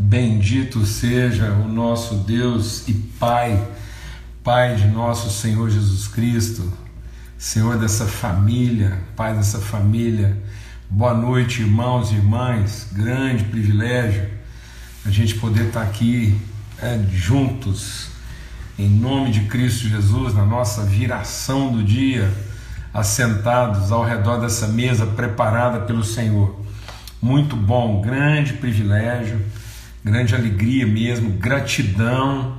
Bendito seja o nosso Deus e Pai, Pai de nosso Senhor Jesus Cristo, Senhor dessa família, Pai dessa família. Boa noite, irmãos e irmãs. Grande privilégio a gente poder estar aqui é, juntos, em nome de Cristo Jesus, na nossa viração do dia, assentados ao redor dessa mesa preparada pelo Senhor. Muito bom, grande privilégio grande alegria mesmo, gratidão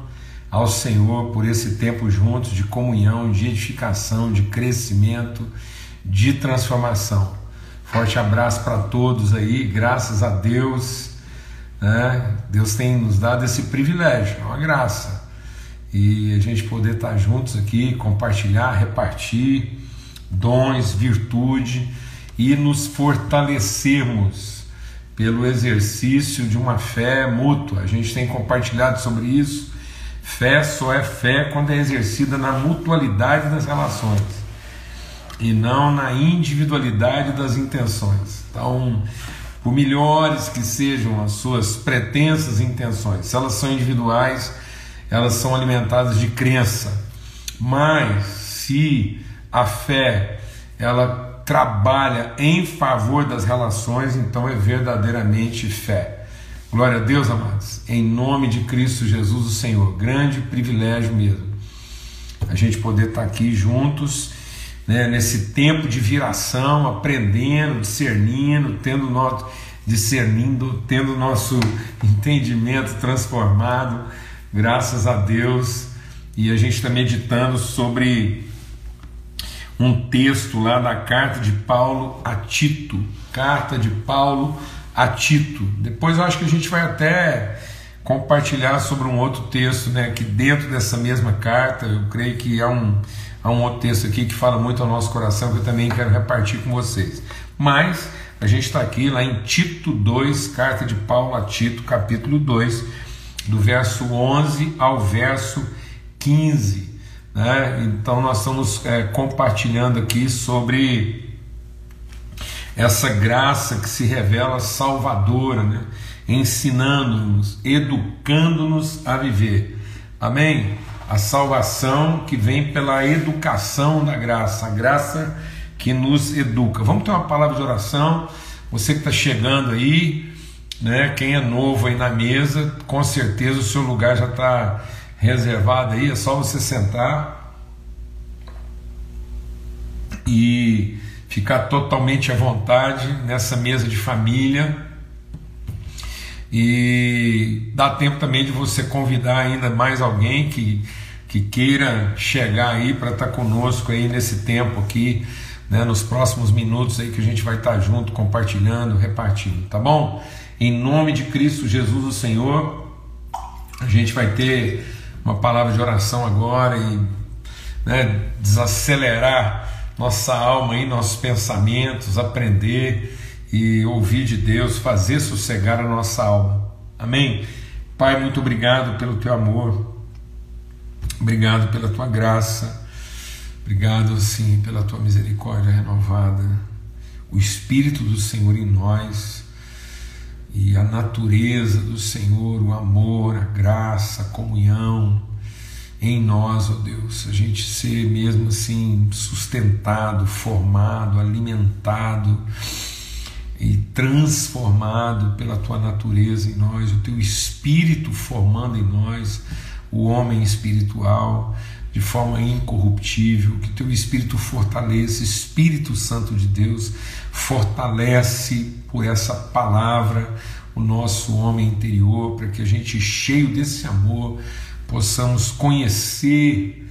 ao Senhor por esse tempo juntos de comunhão, de edificação, de crescimento, de transformação. Forte abraço para todos aí, graças a Deus. Né? Deus tem nos dado esse privilégio, é uma graça. E a gente poder estar juntos aqui, compartilhar, repartir dons, virtude e nos fortalecermos pelo exercício de uma fé mútua. A gente tem compartilhado sobre isso. Fé só é fé quando é exercida na mutualidade das relações e não na individualidade das intenções. Então, por melhores que sejam as suas pretensas intenções, se elas são individuais, elas são alimentadas de crença. Mas se a fé ela trabalha em favor das relações, então é verdadeiramente fé. Glória a Deus, amados, em nome de Cristo Jesus, o Senhor. Grande privilégio mesmo a gente poder estar aqui juntos, né, nesse tempo de viração, aprendendo, discernindo, tendo nosso, discernindo, tendo nosso entendimento transformado, graças a Deus, e a gente está meditando sobre um texto lá da carta de Paulo a Tito, carta de Paulo a Tito. Depois eu acho que a gente vai até compartilhar sobre um outro texto, né, que dentro dessa mesma carta, eu creio que há um, há um outro texto aqui que fala muito ao nosso coração que eu também quero repartir com vocês. Mas a gente está aqui lá em Tito 2, carta de Paulo a Tito, capítulo 2, do verso 11 ao verso 15. Né? Então, nós estamos é, compartilhando aqui sobre essa graça que se revela salvadora, né? ensinando-nos, educando-nos a viver. Amém? A salvação que vem pela educação da graça, a graça que nos educa. Vamos ter uma palavra de oração. Você que está chegando aí, né? Quem é novo aí na mesa, com certeza o seu lugar já está reservada aí, é só você sentar e ficar totalmente à vontade nessa mesa de família. E dá tempo também de você convidar ainda mais alguém que, que queira chegar aí para estar tá conosco aí nesse tempo aqui, né, nos próximos minutos aí que a gente vai estar tá junto, compartilhando, repartindo, tá bom? Em nome de Cristo Jesus, o Senhor, a gente vai ter uma palavra de oração agora e né, desacelerar nossa alma e nossos pensamentos, aprender e ouvir de Deus, fazer sossegar a nossa alma. Amém? Pai, muito obrigado pelo teu amor, obrigado pela tua graça, obrigado, sim, pela tua misericórdia renovada, o Espírito do Senhor em nós e a natureza do Senhor, o amor, a graça, a comunhão em nós, ó Deus, a gente ser mesmo assim sustentado, formado, alimentado e transformado pela tua natureza em nós, o teu espírito formando em nós o homem espiritual de forma incorruptível, que teu espírito fortaleça, Espírito Santo de Deus, fortalece por essa palavra o nosso homem interior, para que a gente, cheio desse amor, possamos conhecer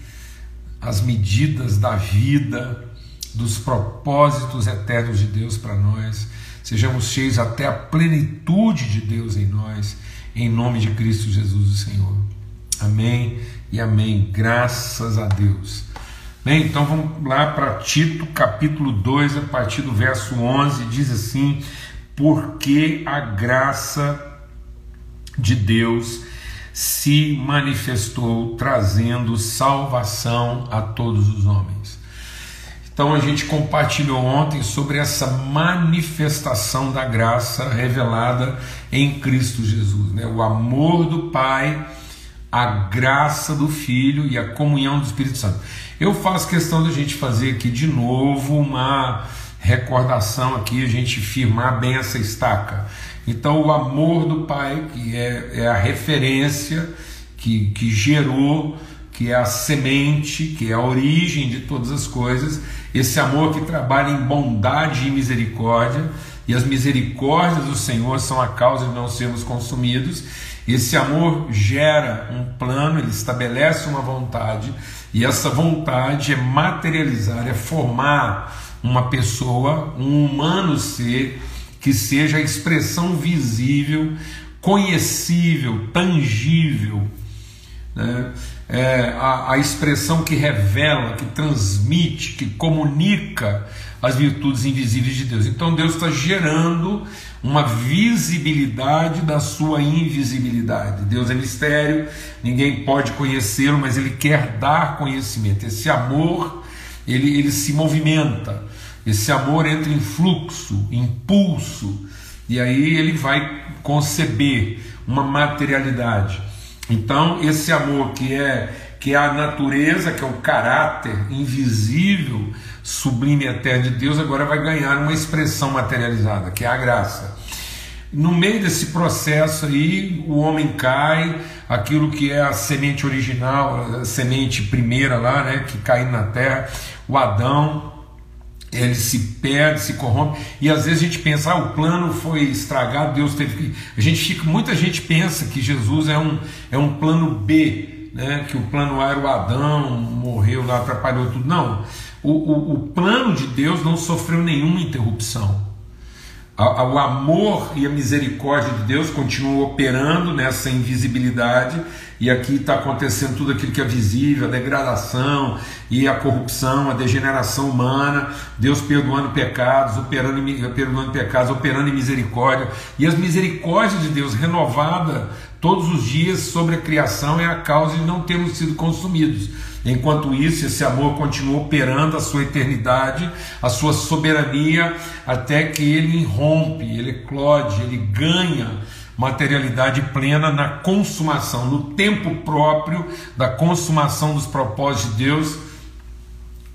as medidas da vida, dos propósitos eternos de Deus para nós, sejamos cheios até a plenitude de Deus em nós, em nome de Cristo Jesus, o Senhor. Amém e amém. Graças a Deus. Bem, então vamos lá para Tito, capítulo 2, a partir do verso 11, diz assim: Porque a graça de Deus se manifestou trazendo salvação a todos os homens. Então a gente compartilhou ontem sobre essa manifestação da graça revelada em Cristo Jesus. Né? O amor do Pai, a graça do Filho e a comunhão do Espírito Santo. Eu faço questão da gente fazer aqui de novo uma recordação aqui, a gente firmar bem essa estaca. Então, o amor do Pai, que é, é a referência que, que gerou, que é a semente, que é a origem de todas as coisas, esse amor que trabalha em bondade e misericórdia, e as misericórdias do Senhor são a causa de não sermos consumidos. Esse amor gera um plano, ele estabelece uma vontade, e essa vontade é materializar, é formar uma pessoa, um humano ser que seja a expressão visível, conhecível, tangível, né? é, a, a expressão que revela, que transmite, que comunica as virtudes invisíveis de Deus. Então Deus está gerando uma visibilidade da sua invisibilidade. Deus é mistério, ninguém pode conhecê-lo, mas Ele quer dar conhecimento. Esse amor, ele, ele se movimenta. Esse amor entra em fluxo, impulso, e aí ele vai conceber uma materialidade. Então, esse amor que é que é a natureza, que é o caráter invisível, sublime e eterno de Deus, agora vai ganhar uma expressão materializada, que é a graça. No meio desse processo aí, o homem cai, aquilo que é a semente original, a semente primeira lá, né, que caiu na terra, o Adão, ele se perde, se corrompe, e às vezes a gente pensa, ah, o plano foi estragado, Deus teve que. A gente fica, muita gente pensa que Jesus é um, é um plano B, né? que o plano A era o Adão, morreu lá, atrapalhou tudo. Não. O, o, o plano de Deus não sofreu nenhuma interrupção. O amor e a misericórdia de Deus continuam operando nessa invisibilidade, e aqui está acontecendo tudo aquilo que é visível, a degradação e a corrupção, a degeneração humana, Deus perdoando pecados, operando, perdoando pecados, operando em misericórdia, e as misericórdias de Deus renovada todos os dias sobre a criação é a causa de não termos sido consumidos. Enquanto isso, esse amor continua operando a sua eternidade, a sua soberania, até que ele irrompe, ele eclode, ele ganha materialidade plena na consumação, no tempo próprio da consumação dos propósitos de Deus,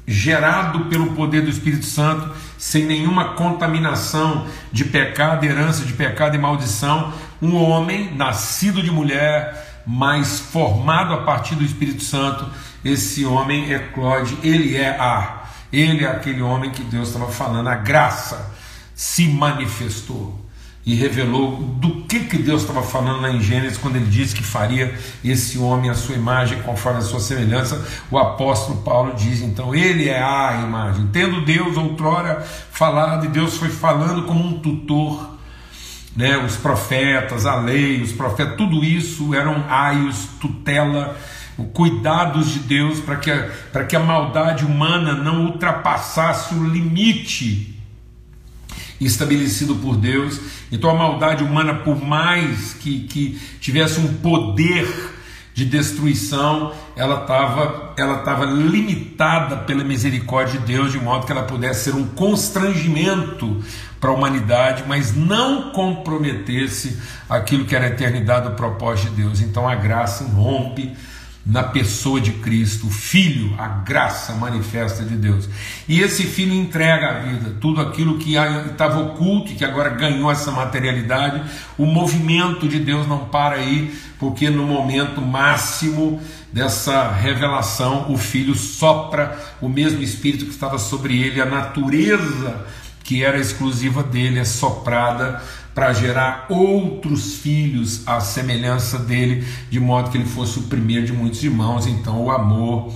gerado pelo poder do Espírito Santo, sem nenhuma contaminação de pecado, herança de pecado e maldição, um homem nascido de mulher, mas formado a partir do Espírito Santo, esse homem é Claude, ele é a, ele é aquele homem que Deus estava falando, a graça se manifestou e revelou do que, que Deus estava falando lá em Gênesis, quando ele disse que faria esse homem a sua imagem, conforme a sua semelhança. O apóstolo Paulo diz então: Ele é a imagem. Tendo Deus outrora falado, e Deus foi falando como um tutor. Né, os profetas, a lei, os profetas, tudo isso eram aios, tutela cuidados de Deus para que, a, que a maldade humana não ultrapassasse o limite estabelecido por Deus. Então a maldade humana, por mais que, que tivesse um poder de destruição, ela estava ela tava limitada pela misericórdia de Deus, de modo que ela pudesse ser um constrangimento para a humanidade, mas não comprometesse aquilo que era a eternidade do propósito de Deus. Então a graça rompe na pessoa de Cristo, o Filho, a graça manifesta de Deus. E esse Filho entrega a vida, tudo aquilo que estava oculto e que agora ganhou essa materialidade. O movimento de Deus não para aí, porque no momento máximo dessa revelação, o Filho sopra o mesmo Espírito que estava sobre ele, a natureza que era exclusiva dele é soprada para gerar outros filhos à semelhança dele, de modo que ele fosse o primeiro de muitos irmãos. Então, o amor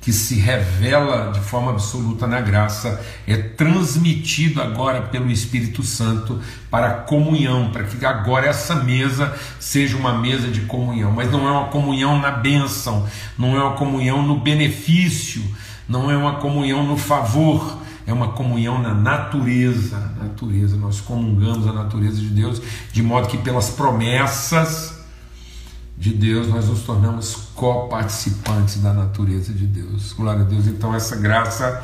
que se revela de forma absoluta na graça é transmitido agora pelo Espírito Santo para a comunhão, para que agora essa mesa seja uma mesa de comunhão, mas não é uma comunhão na bênção, não é uma comunhão no benefício, não é uma comunhão no favor, é uma comunhão na natureza, natureza, nós comungamos a natureza de Deus, de modo que pelas promessas de Deus nós nos tornamos coparticipantes da natureza de Deus. Glória a Deus. Então essa graça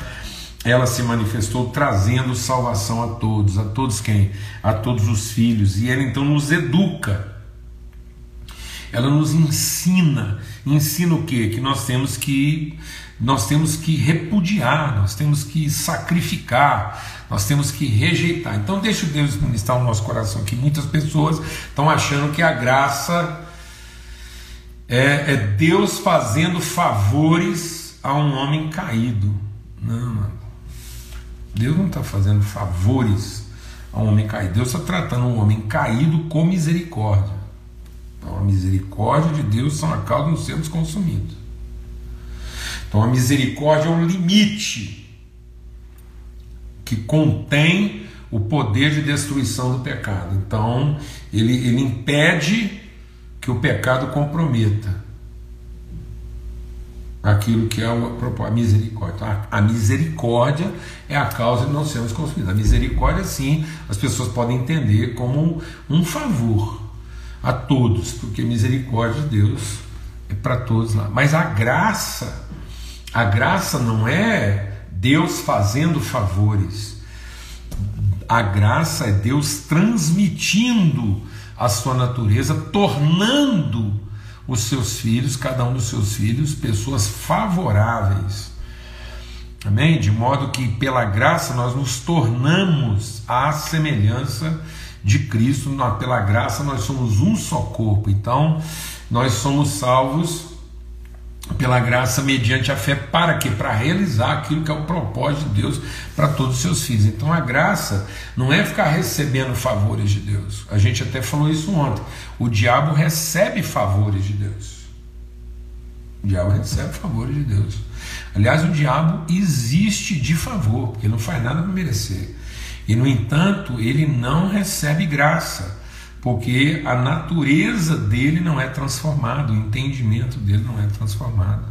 ela se manifestou trazendo salvação a todos, a todos quem? A todos os filhos. E ela então nos educa. Ela nos ensina, ensina o quê? Que nós temos que nós temos que repudiar, nós temos que sacrificar, nós temos que rejeitar. Então deixa Deus ministrar o nosso coração que muitas pessoas estão achando que a graça é, é Deus fazendo favores a um homem caído. Não, mano. Deus não está fazendo favores a um homem caído. Deus está tratando um homem caído com misericórdia. Então, a misericórdia de Deus são a causa não sermos consumidos. Então, a misericórdia é um limite que contém o poder de destruição do pecado. Então, ele, ele impede que o pecado comprometa aquilo que é a misericórdia. A misericórdia é a causa de não sermos consumidos. A misericórdia, sim, as pessoas podem entender como um, um favor a todos, porque a misericórdia de Deus é para todos lá. Mas a graça, a graça não é Deus fazendo favores. A graça é Deus transmitindo a sua natureza, tornando os seus filhos, cada um dos seus filhos, pessoas favoráveis. Amém? De modo que pela graça nós nos tornamos à semelhança de Cristo, pela graça nós somos um só corpo. Então, nós somos salvos pela graça mediante a fé para quê? Para realizar aquilo que é o propósito de Deus para todos os seus filhos. Então a graça não é ficar recebendo favores de Deus. A gente até falou isso ontem. O diabo recebe favores de Deus. O diabo recebe favores de Deus. Aliás, o diabo existe de favor, porque não faz nada para merecer. E no entanto, ele não recebe graça porque a natureza dele não é transformada, o entendimento dele não é transformado,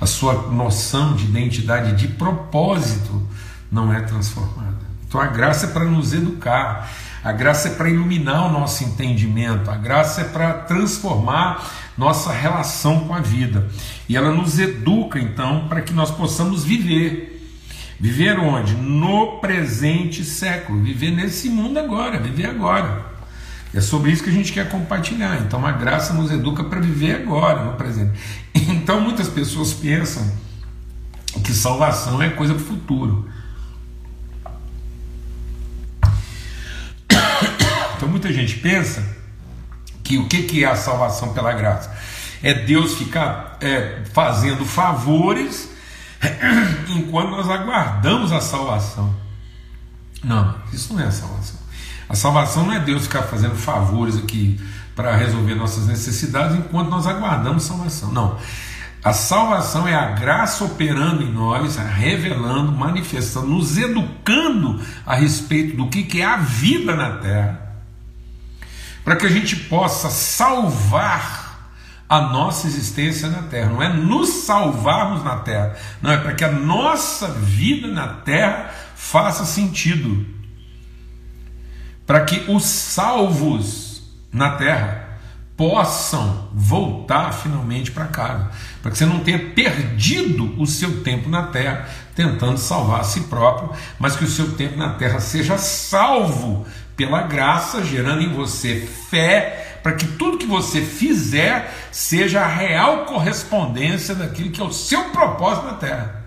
a sua noção de identidade, de propósito, não é transformada. Então a graça é para nos educar, a graça é para iluminar o nosso entendimento, a graça é para transformar nossa relação com a vida. E ela nos educa então para que nós possamos viver. Viver onde? No presente século, viver nesse mundo agora, viver agora. É sobre isso que a gente quer compartilhar. Então a graça nos educa para viver agora, no presente. Então muitas pessoas pensam que salvação é coisa para o futuro. Então muita gente pensa que o que é a salvação pela graça? É Deus ficar é, fazendo favores enquanto nós aguardamos a salvação. Não, isso não é salvação. A salvação não é Deus ficar fazendo favores aqui para resolver nossas necessidades enquanto nós aguardamos salvação. Não. A salvação é a graça operando em nós, revelando, manifestando, nos educando a respeito do que é a vida na terra, para que a gente possa salvar a nossa existência na terra. Não é nos salvarmos na terra, não é para que a nossa vida na terra faça sentido para que os salvos na terra possam voltar finalmente para casa, para que você não tenha perdido o seu tempo na terra tentando salvar a si próprio, mas que o seu tempo na terra seja salvo pela graça, gerando em você fé, para que tudo que você fizer seja a real correspondência daquilo que é o seu propósito na terra.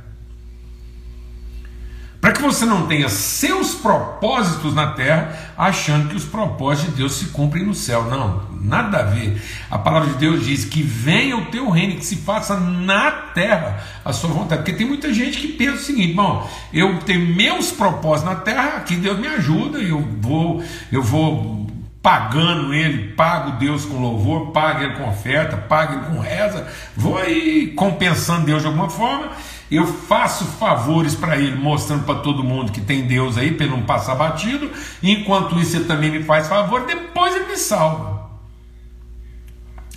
Para que você não tenha seus propósitos na terra, achando que os propósitos de Deus se cumprem no céu. Não, nada a ver. A palavra de Deus diz que venha o teu reino, que se faça na terra a sua vontade. Porque tem muita gente que pensa o seguinte: bom, eu tenho meus propósitos na terra, aqui Deus me ajuda, eu vou, eu vou pagando ele, pago Deus com louvor, pago ele com oferta, pago ele com reza, vou aí compensando Deus de alguma forma eu faço favores para ele, mostrando para todo mundo que tem Deus aí, para não passar batido, enquanto isso ele também me faz favor, depois ele me salva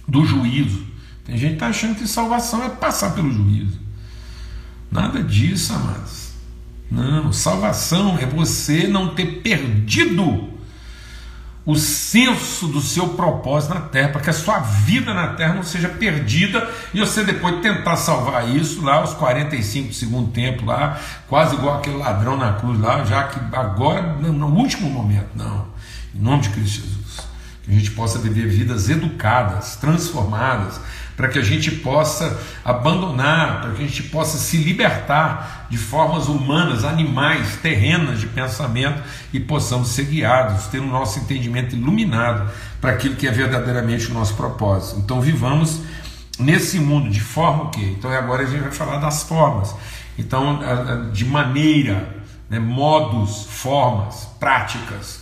do juízo. Tem gente que está achando que salvação é passar pelo juízo. Nada disso, amados. Não, salvação é você não ter perdido o senso do seu propósito na terra, para que a sua vida na terra não seja perdida e você depois tentar salvar isso lá aos 45 do segundo tempo, lá, quase igual aquele ladrão na cruz lá, já que agora, no, no último momento, não. Em nome de Cristo Jesus. Que a gente possa viver vidas educadas, transformadas, para que a gente possa abandonar, para que a gente possa se libertar de formas humanas, animais, terrenas de pensamento e possamos ser guiados, ter o nosso entendimento iluminado para aquilo que é verdadeiramente o nosso propósito. Então vivamos nesse mundo de forma o quê? Então agora a gente vai falar das formas. Então, de maneira, né, modos, formas, práticas.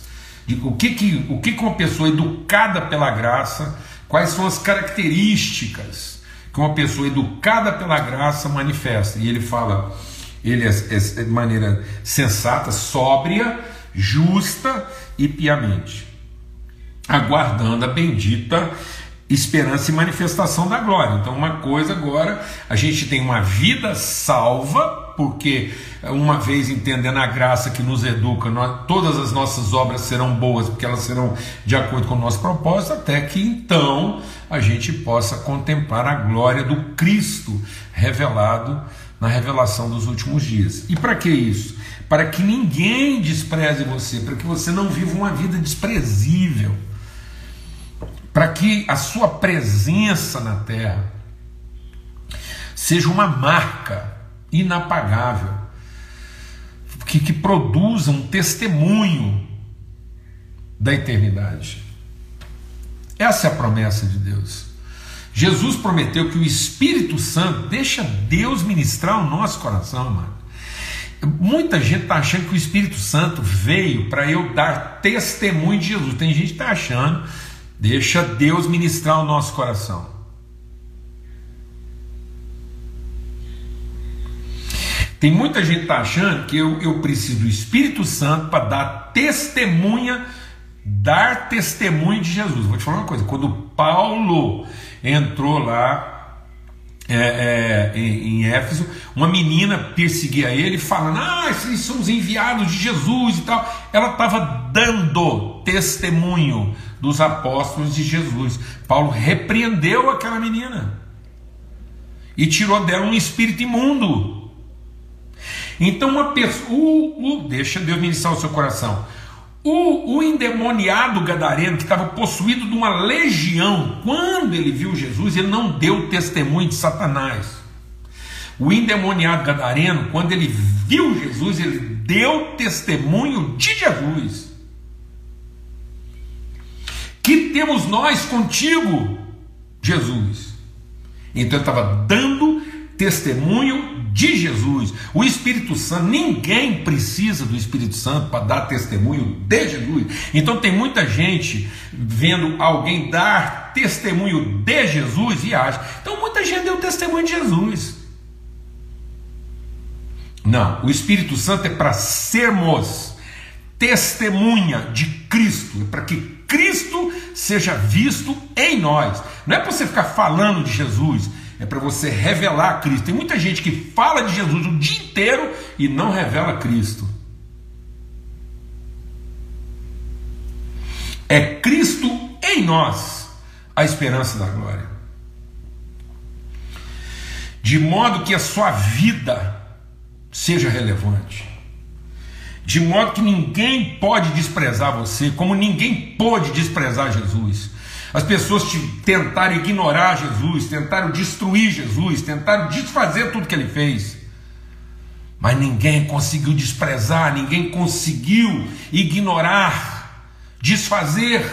O que, que, o que uma pessoa educada pela graça Quais são as características que uma pessoa educada pela graça manifesta? E ele fala, ele é, é, é de maneira sensata, sóbria, justa e piamente, aguardando a bendita esperança e manifestação da glória. Então, uma coisa agora, a gente tem uma vida salva porque uma vez entendendo a graça que nos educa, nós, todas as nossas obras serão boas, porque elas serão de acordo com o nosso propósito, até que então a gente possa contemplar a glória do Cristo revelado na revelação dos últimos dias. E para que isso? Para que ninguém despreze você, para que você não viva uma vida desprezível, para que a sua presença na terra seja uma marca inapagável, que, que produza um testemunho da eternidade. Essa é a promessa de Deus. Jesus prometeu que o Espírito Santo deixa Deus ministrar o nosso coração, mano. Muita gente está achando que o Espírito Santo veio para eu dar testemunho de Jesus. Tem gente que está achando, deixa Deus ministrar o nosso coração. Tem muita gente que está achando que eu, eu preciso do Espírito Santo para dar testemunha, dar testemunho de Jesus. Vou te falar uma coisa: quando Paulo entrou lá é, é, em, em, Éfeso, uma menina perseguia ele, falando: Ah, esses são os enviados de Jesus e tal. Ela estava dando testemunho dos apóstolos de Jesus. Paulo repreendeu aquela menina e tirou dela um espírito imundo. Então, uma pessoa, deixa Deus ministrar o seu coração. O, o endemoniado gadareno, que estava possuído de uma legião, quando ele viu Jesus, ele não deu testemunho de Satanás. O endemoniado gadareno, quando ele viu Jesus, ele deu testemunho de Jesus. Que temos nós contigo, Jesus? Então ele estava dando testemunho de Jesus. O Espírito Santo, ninguém precisa do Espírito Santo para dar testemunho de Jesus. Então tem muita gente vendo alguém dar testemunho de Jesus e acha. Então muita gente deu testemunho de Jesus. Não, o Espírito Santo é para sermos testemunha de Cristo, é para que Cristo seja visto em nós. Não é para você ficar falando de Jesus, é para você revelar Cristo. Tem muita gente que fala de Jesus o dia inteiro e não revela Cristo. É Cristo em nós a esperança da glória. De modo que a sua vida seja relevante. De modo que ninguém pode desprezar você, como ninguém pôde desprezar Jesus. As pessoas tentaram ignorar Jesus, tentaram destruir Jesus, tentaram desfazer tudo que ele fez. Mas ninguém conseguiu desprezar, ninguém conseguiu ignorar, desfazer.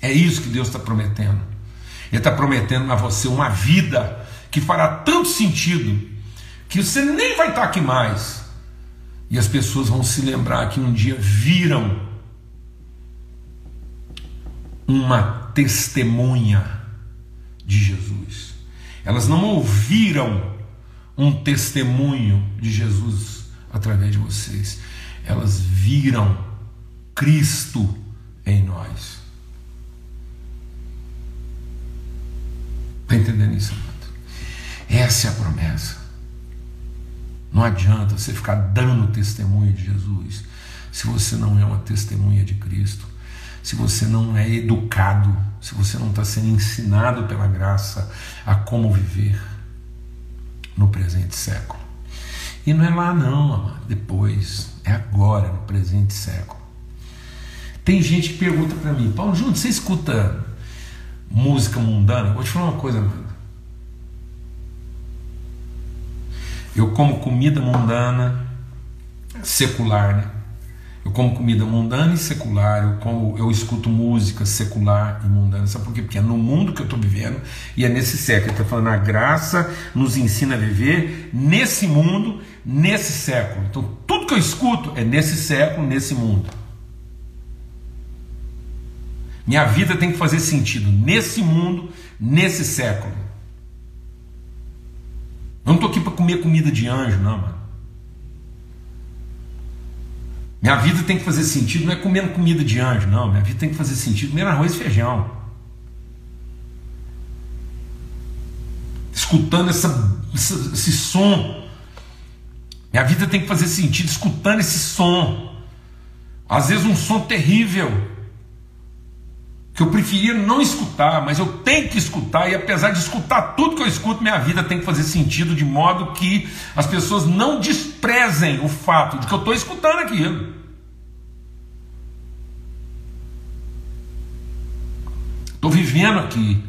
É isso que Deus está prometendo. Ele está prometendo a você uma vida que fará tanto sentido que você nem vai estar aqui mais. E as pessoas vão se lembrar que um dia viram uma testemunha de Jesus. Elas não ouviram um testemunho de Jesus através de vocês. Elas viram Cristo em nós. Está entendendo isso, amado? Essa é a promessa. Não adianta você ficar dando testemunho de Jesus se você não é uma testemunha de Cristo. Se você não é educado, se você não está sendo ensinado pela graça a como viver no presente século. E não é lá não, amado, depois, é agora, no presente século. Tem gente que pergunta para mim, Paulo Júnior, você escuta música mundana? Vou te falar uma coisa, mano. Eu como comida mundana, secular, né? Eu como comida mundana e secular, eu, como, eu escuto música secular e mundana. Sabe por quê? Porque é no mundo que eu estou vivendo e é nesse século. Ele está falando, a graça nos ensina a viver nesse mundo, nesse século. Então, tudo que eu escuto é nesse século, nesse mundo. Minha vida tem que fazer sentido nesse mundo, nesse século. Eu não estou aqui para comer comida de anjo, não, mano. Minha vida tem que fazer sentido, não é comendo comida de anjo, não. Minha vida tem que fazer sentido comendo arroz e feijão. Escutando essa, esse som. Minha vida tem que fazer sentido escutando esse som. Às vezes um som terrível que eu preferia não escutar, mas eu tenho que escutar, e apesar de escutar tudo que eu escuto, minha vida tem que fazer sentido de modo que as pessoas não desprezem o fato de que eu estou escutando aquilo. Estou vivendo aqui,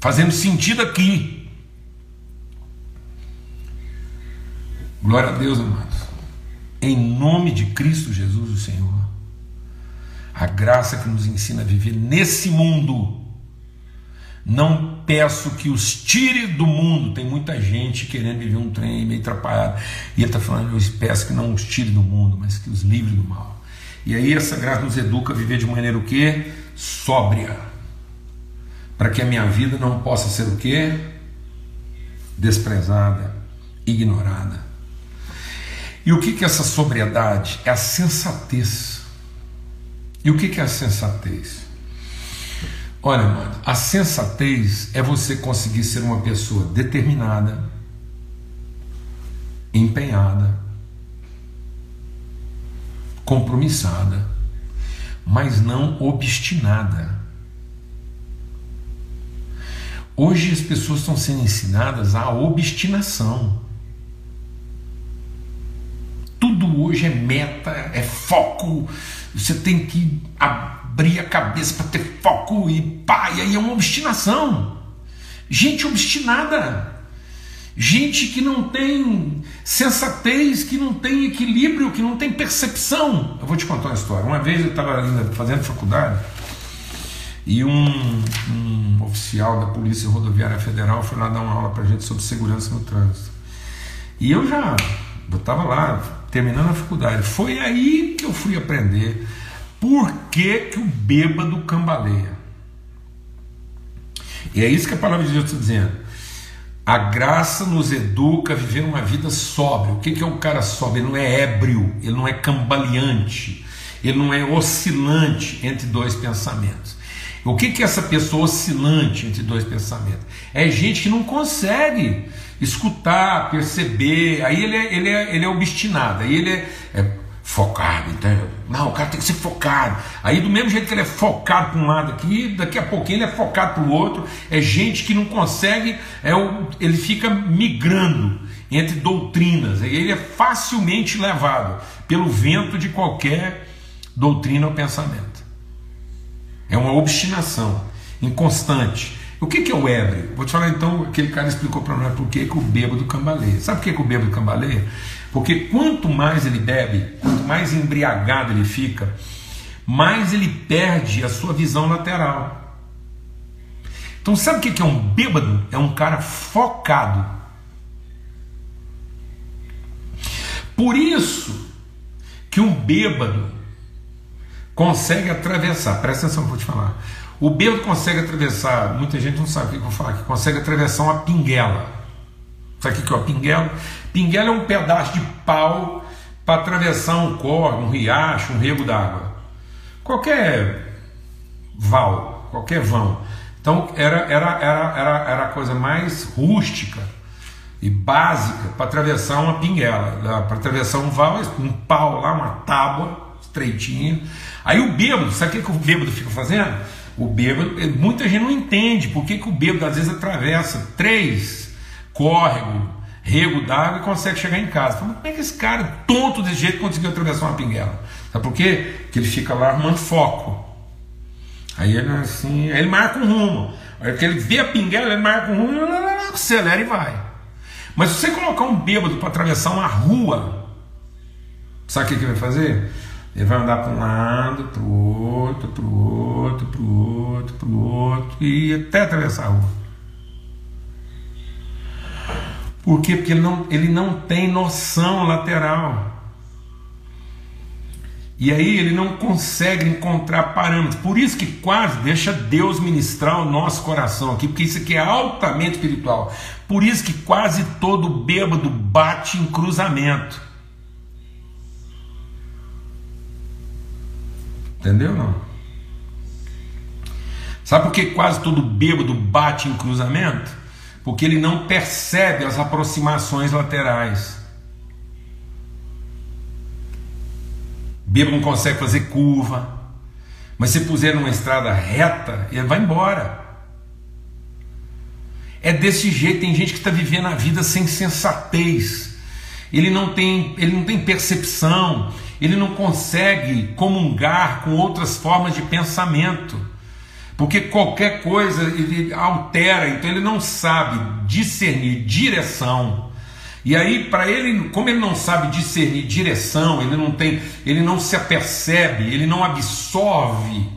fazendo sentido aqui. Glória a Deus, amados. Em nome de Cristo Jesus, o Senhor a graça que nos ensina a viver nesse mundo. Não peço que os tire do mundo. Tem muita gente querendo viver um trem meio atrapalhado. E ele está falando: eu peço que não os tire do mundo, mas que os livre do mal. E aí essa graça nos educa a viver de maneira o quê? Sóbria. Para que a minha vida não possa ser o quê? Desprezada, ignorada. E o que, que é essa sobriedade? É a sensatez e o que é a sensatez? Olha, mano, a sensatez é você conseguir ser uma pessoa determinada, empenhada, compromissada, mas não obstinada. Hoje as pessoas estão sendo ensinadas à obstinação. Tudo hoje é meta, é foco, você tem que abrir a cabeça para ter foco e pá, e aí é uma obstinação. Gente obstinada. Gente que não tem sensatez, que não tem equilíbrio, que não tem percepção. Eu vou te contar uma história. Uma vez eu estava ainda fazendo faculdade e um, um, oficial da Polícia Rodoviária Federal foi lá dar uma aula para gente sobre segurança no trânsito. E eu já, eu estava lá terminando a faculdade. Foi aí que eu fui aprender por que, que o bêbado cambaleia. E é isso que a palavra de Deus está dizendo. A graça nos educa a viver uma vida sóbria. O que, que é um cara sóbrio? Ele não é ébrio, ele não é cambaleante, ele não é oscilante entre dois pensamentos. O que, que é essa pessoa oscilante entre dois pensamentos? É gente que não consegue escutar, perceber. Aí ele é, ele é, ele é obstinado, aí ele é, é focado, entendeu? Não, o cara tem que ser focado. Aí, do mesmo jeito que ele é focado para um lado aqui, daqui a pouquinho ele é focado para o outro. É gente que não consegue, é o, ele fica migrando entre doutrinas. Ele é facilmente levado pelo vento de qualquer doutrina ou pensamento. É uma obstinação inconstante. O que, que é o ébrio? Vou te falar então, aquele cara explicou para nós por que, o bêbado cambaleia. Sabe por que, que o bêbado cambaleia? Porque quanto mais ele bebe, quanto mais embriagado ele fica, mais ele perde a sua visão lateral. Então, sabe o que é um bêbado? É um cara focado. Por isso que um bêbado consegue atravessar, presta atenção vou te falar. O bêbado consegue atravessar, muita gente não sabe o que eu vou falar, que consegue atravessar uma pinguela. Sabe o que é uma pinguela? Pinguela é um pedaço de pau para atravessar um córrego, um riacho, um rego d'água. Qualquer val, qualquer vão. Então era, era, era, era, era a coisa mais rústica e básica para atravessar uma pinguela. Para atravessar um val, um pau lá, uma tábua, estreitinho. Aí o bêbado, sabe o que, que o bêbado fica fazendo? O bêbado, muita gente não entende por que, que o bêbado às vezes atravessa três córregos, rego d'água e consegue chegar em casa. Como é que esse cara, tonto desse jeito, conseguiu atravessar uma pinguela? Sabe por quê? Porque ele fica lá arrumando foco. Aí ele assim, aí ele marca um rumo. Aí que ele vê a pinguela, ele marca um rumo, acelera e vai. Mas se você colocar um bêbado para atravessar uma rua, sabe o que ele vai fazer? Ele vai andar para um lado, para o outro, para o outro, para o outro, para o outro, e até atravessar a rua. Por quê? Porque ele não, ele não tem noção lateral. E aí ele não consegue encontrar parâmetros. Por isso que quase deixa Deus ministrar o nosso coração aqui, porque isso aqui é altamente espiritual. Por isso que quase todo bêbado bate em cruzamento. Entendeu não? Sabe por que quase todo bêbado bate em cruzamento? Porque ele não percebe as aproximações laterais. Bêbado não consegue fazer curva. Mas se puser numa estrada reta, ele vai embora. É desse jeito, tem gente que está vivendo a vida sem sensatez. Ele não tem, ele não tem percepção, ele não consegue comungar com outras formas de pensamento, porque qualquer coisa ele altera, então ele não sabe discernir direção. E aí, para ele, como ele não sabe discernir direção, ele não tem, ele não se apercebe, ele não absorve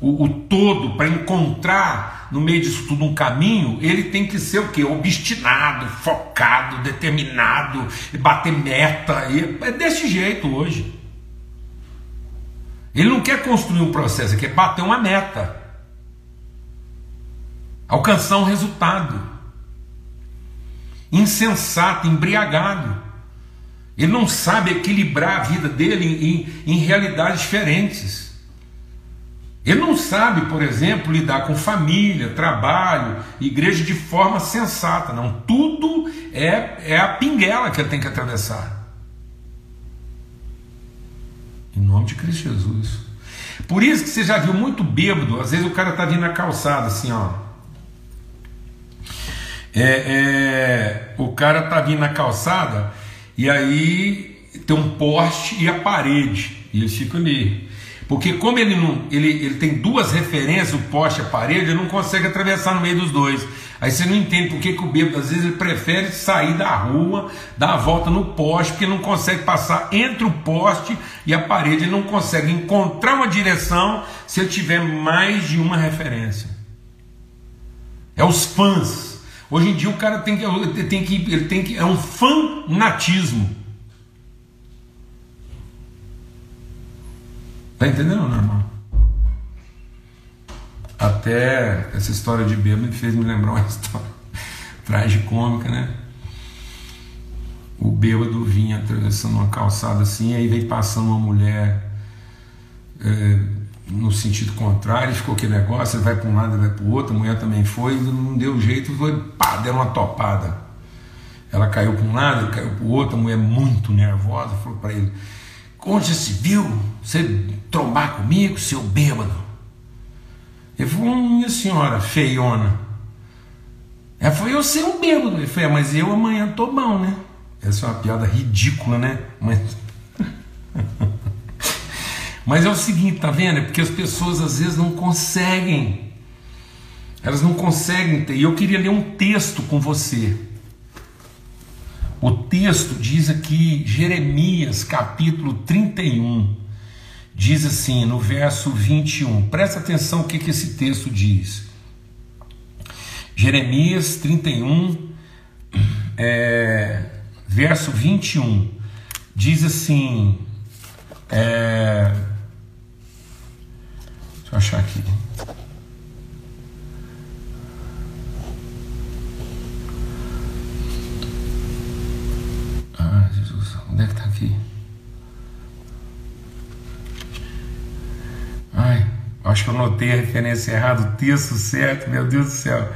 o, o todo para encontrar no meio disso tudo um caminho, ele tem que ser o que? Obstinado, focado, determinado, bater meta. é desse jeito hoje. Ele não quer construir um processo, ele quer bater uma meta. Alcançar um resultado. Insensato, embriagado. Ele não sabe equilibrar a vida dele em, em realidades diferentes. Ele não sabe, por exemplo, lidar com família, trabalho, igreja de forma sensata, não. Tudo é, é a pinguela que ele tem que atravessar. Em nome de Cristo Jesus. Por isso que você já viu muito bêbado, às vezes o cara está vindo na calçada, assim, ó. É, é, o cara está vindo na calçada e aí tem um poste e a parede, e eles ficam ali. Porque como ele não, ele, ele tem duas referências, o poste e a parede, ele não consegue atravessar no meio dos dois. Aí você não entende por que, que o bêbado às vezes ele prefere sair da rua, dar a volta no poste, porque não consegue passar entre o poste e a parede, ele não consegue encontrar uma direção se ele tiver mais de uma referência. É os fãs. Hoje em dia o cara tem que, tem que, ele tem que é um fanatismo. Tá entendendo, não, irmão? Até essa história de bêbado fez me lembrar uma história tragicômica, né? O bêbado vinha atravessando uma calçada assim, aí veio passando uma mulher é, no sentido contrário, ficou aquele negócio, ele vai para um lado, ele vai para o outro, a mulher também foi, não deu jeito, foi, pá, deu uma topada. Ela caiu para um lado, caiu para o outro, a mulher muito nervosa, falou para ele, Onde já se viu você trombar comigo, seu bêbado? Ele falou, minha senhora, feiona. Ela falou, eu sei um bêbado. Ele falou, é, mas eu amanhã tô bom, né? Essa é uma piada ridícula, né? Mas... mas é o seguinte, tá vendo? É porque as pessoas às vezes não conseguem. Elas não conseguem ter. E eu queria ler um texto com você. O texto diz aqui, Jeremias capítulo 31, diz assim, no verso 21, presta atenção o que, que esse texto diz. Jeremias 31, é, verso 21, diz assim, é, deixa eu achar aqui. Onde é que está aqui? Ai, acho que eu notei a referência errada, o texto certo, meu Deus do céu.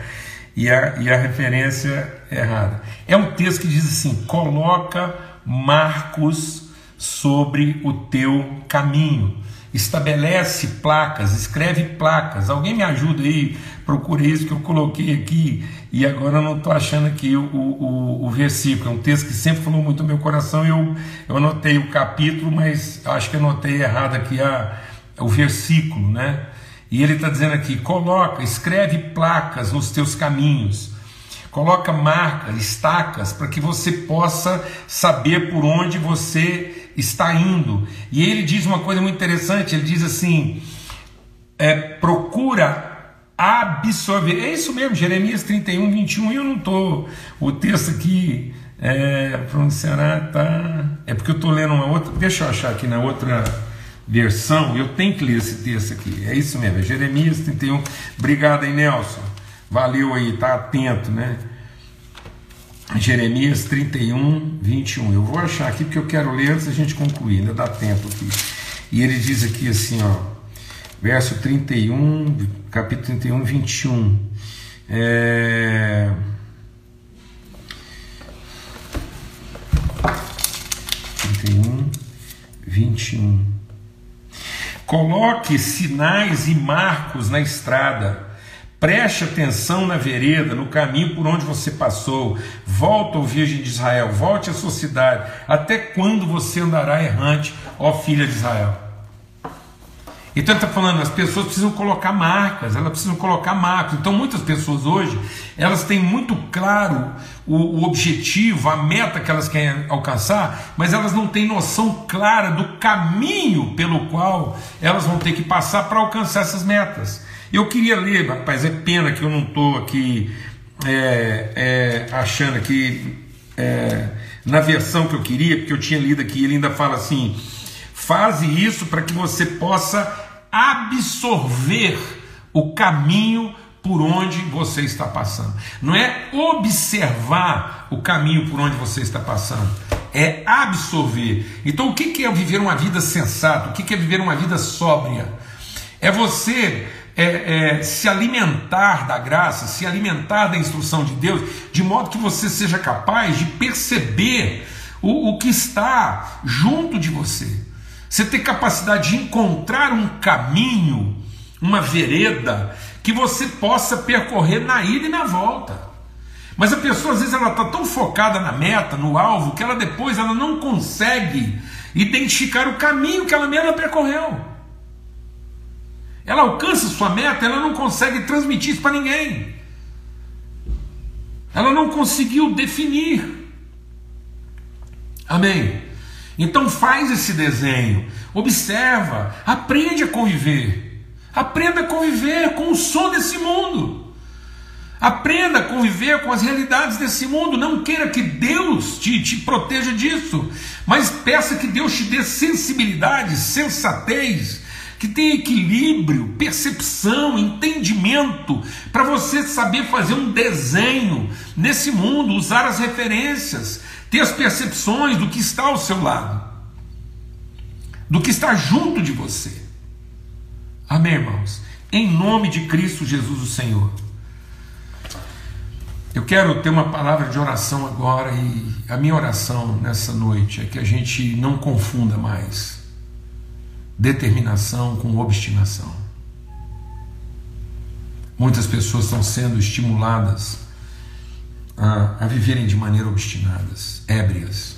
E a, e a referência errada. É um texto que diz assim: coloca marcos sobre o teu caminho. Estabelece placas, escreve placas. Alguém me ajuda aí? Procure isso que eu coloquei aqui e agora eu não estou achando aqui o, o, o, versículo. É um texto que sempre falou muito no meu coração. Eu, eu anotei o capítulo, mas acho que anotei errado aqui a, o versículo, né? E ele está dizendo aqui: coloca, escreve placas nos teus caminhos Coloca marcas, estacas, para que você possa saber por onde você está indo. E ele diz uma coisa muito interessante: ele diz assim, é, procura absorver. É isso mesmo, Jeremias 31, 21. Eu não estou. O texto aqui é, pronunciará, tá. É porque eu estou lendo uma outra. Deixa eu achar aqui na outra versão. Eu tenho que ler esse texto aqui. É isso mesmo, é Jeremias 31. Obrigado aí, Nelson. Valeu aí, tá atento, né? Jeremias 31, 21. Eu vou achar aqui porque eu quero ler antes da gente concluir, ainda dá tempo aqui. E ele diz aqui assim, ó, verso 31, capítulo 31, 21. É... um, 21. Coloque sinais e marcos na estrada Preste atenção na vereda, no caminho por onde você passou. Volta, ó Virgem de Israel, volte à sua cidade. Até quando você andará errante, ó filha de Israel? Então está falando, as pessoas precisam colocar marcas, elas precisam colocar marcos. Então muitas pessoas hoje, elas têm muito claro o, o, objetivo, a meta que elas querem alcançar, mas elas não têm noção clara do caminho pelo qual elas vão ter que passar para alcançar essas metas. Eu queria ler, rapaz, é pena que eu não estou aqui é, é, achando aqui é, na versão que eu queria, porque eu tinha lido aqui, ele ainda fala assim: faze isso para que você possa absorver o caminho por onde você está passando. Não é observar o caminho por onde você está passando, é absorver. Então, o que é viver uma vida sensata? O que é viver uma vida sóbria? É você é, é, se alimentar da graça, se alimentar da instrução de Deus, de modo que você seja capaz de perceber o, o que está junto de você. Você ter capacidade de encontrar um caminho, uma vereda, que você possa percorrer na ida e na volta. Mas a pessoa às vezes ela está tão focada na meta, no alvo, que ela depois ela não consegue identificar o caminho que ela mesma percorreu. Ela alcança sua meta, ela não consegue transmitir isso para ninguém. Ela não conseguiu definir. Amém? Então faz esse desenho, observa, aprende a conviver. Aprenda a conviver com o som desse mundo. Aprenda a conviver com as realidades desse mundo. Não queira que Deus te, te proteja disso, mas peça que Deus te dê sensibilidade, sensatez, que tem equilíbrio, percepção, entendimento, para você saber fazer um desenho nesse mundo, usar as referências, ter as percepções do que está ao seu lado, do que está junto de você. Amém, irmãos? Em nome de Cristo Jesus, o Senhor. Eu quero ter uma palavra de oração agora e a minha oração nessa noite é que a gente não confunda mais determinação com obstinação. Muitas pessoas estão sendo estimuladas a, a viverem de maneira obstinadas, ébrias,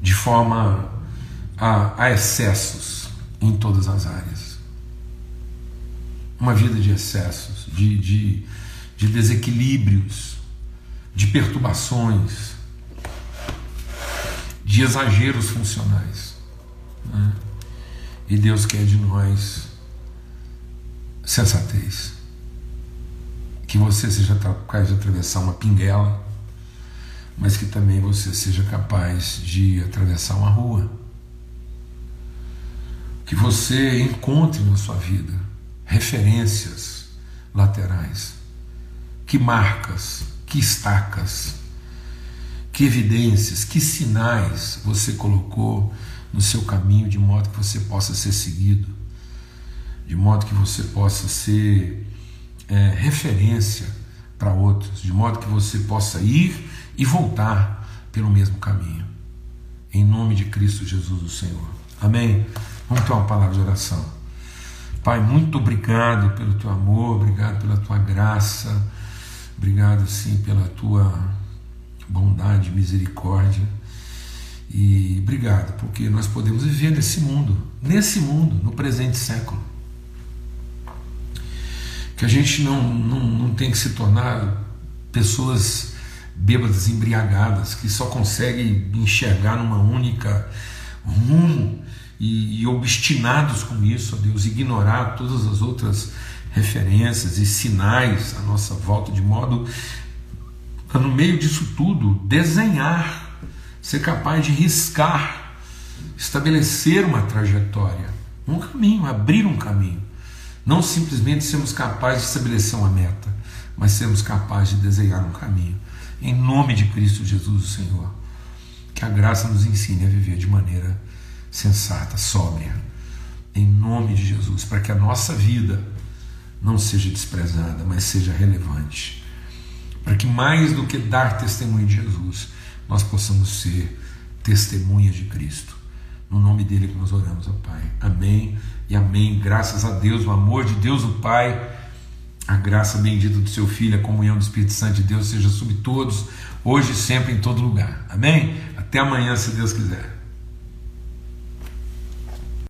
de forma a, a excessos em todas as áreas. Uma vida de excessos, de, de, de desequilíbrios, de perturbações, de exageros funcionais. Né? E Deus quer de nós sensatez. Que você seja capaz de atravessar uma pinguela, mas que também você seja capaz de atravessar uma rua. Que você encontre na sua vida referências laterais, que marcas, que estacas, que evidências, que sinais você colocou no seu caminho, de modo que você possa ser seguido, de modo que você possa ser é, referência para outros, de modo que você possa ir e voltar pelo mesmo caminho. em nome de Cristo Jesus, o Senhor. Amém? Vamos ter uma palavra de oração. Pai, muito obrigado pelo teu amor, obrigado pela tua graça, obrigado, sim, pela tua bondade, misericórdia. E obrigado, porque nós podemos viver nesse mundo, nesse mundo, no presente século. Que a gente não, não, não tem que se tornar pessoas bêbadas, embriagadas, que só conseguem enxergar numa única rumo e, e obstinados com isso, ó Deus, ignorar todas as outras referências e sinais à nossa volta, de modo a, no meio disso tudo, desenhar, ser capaz de riscar, estabelecer uma trajetória, um caminho, abrir um caminho. Não simplesmente sermos capazes de estabelecer uma meta, mas sermos capazes de desenhar um caminho. Em nome de Cristo Jesus, o Senhor. Que a graça nos ensine a viver de maneira sensata, sóbria. Em nome de Jesus, para que a nossa vida não seja desprezada, mas seja relevante. Para que mais do que dar testemunho de Jesus, nós possamos ser testemunhas de Cristo. No nome dele que nós oramos, ó Pai. Amém e amém. Graças a Deus, o amor de Deus, o Pai a graça bendita do seu Filho, a comunhão do Espírito Santo de Deus seja sobre todos, hoje e sempre, em todo lugar. Amém? Até amanhã, se Deus quiser.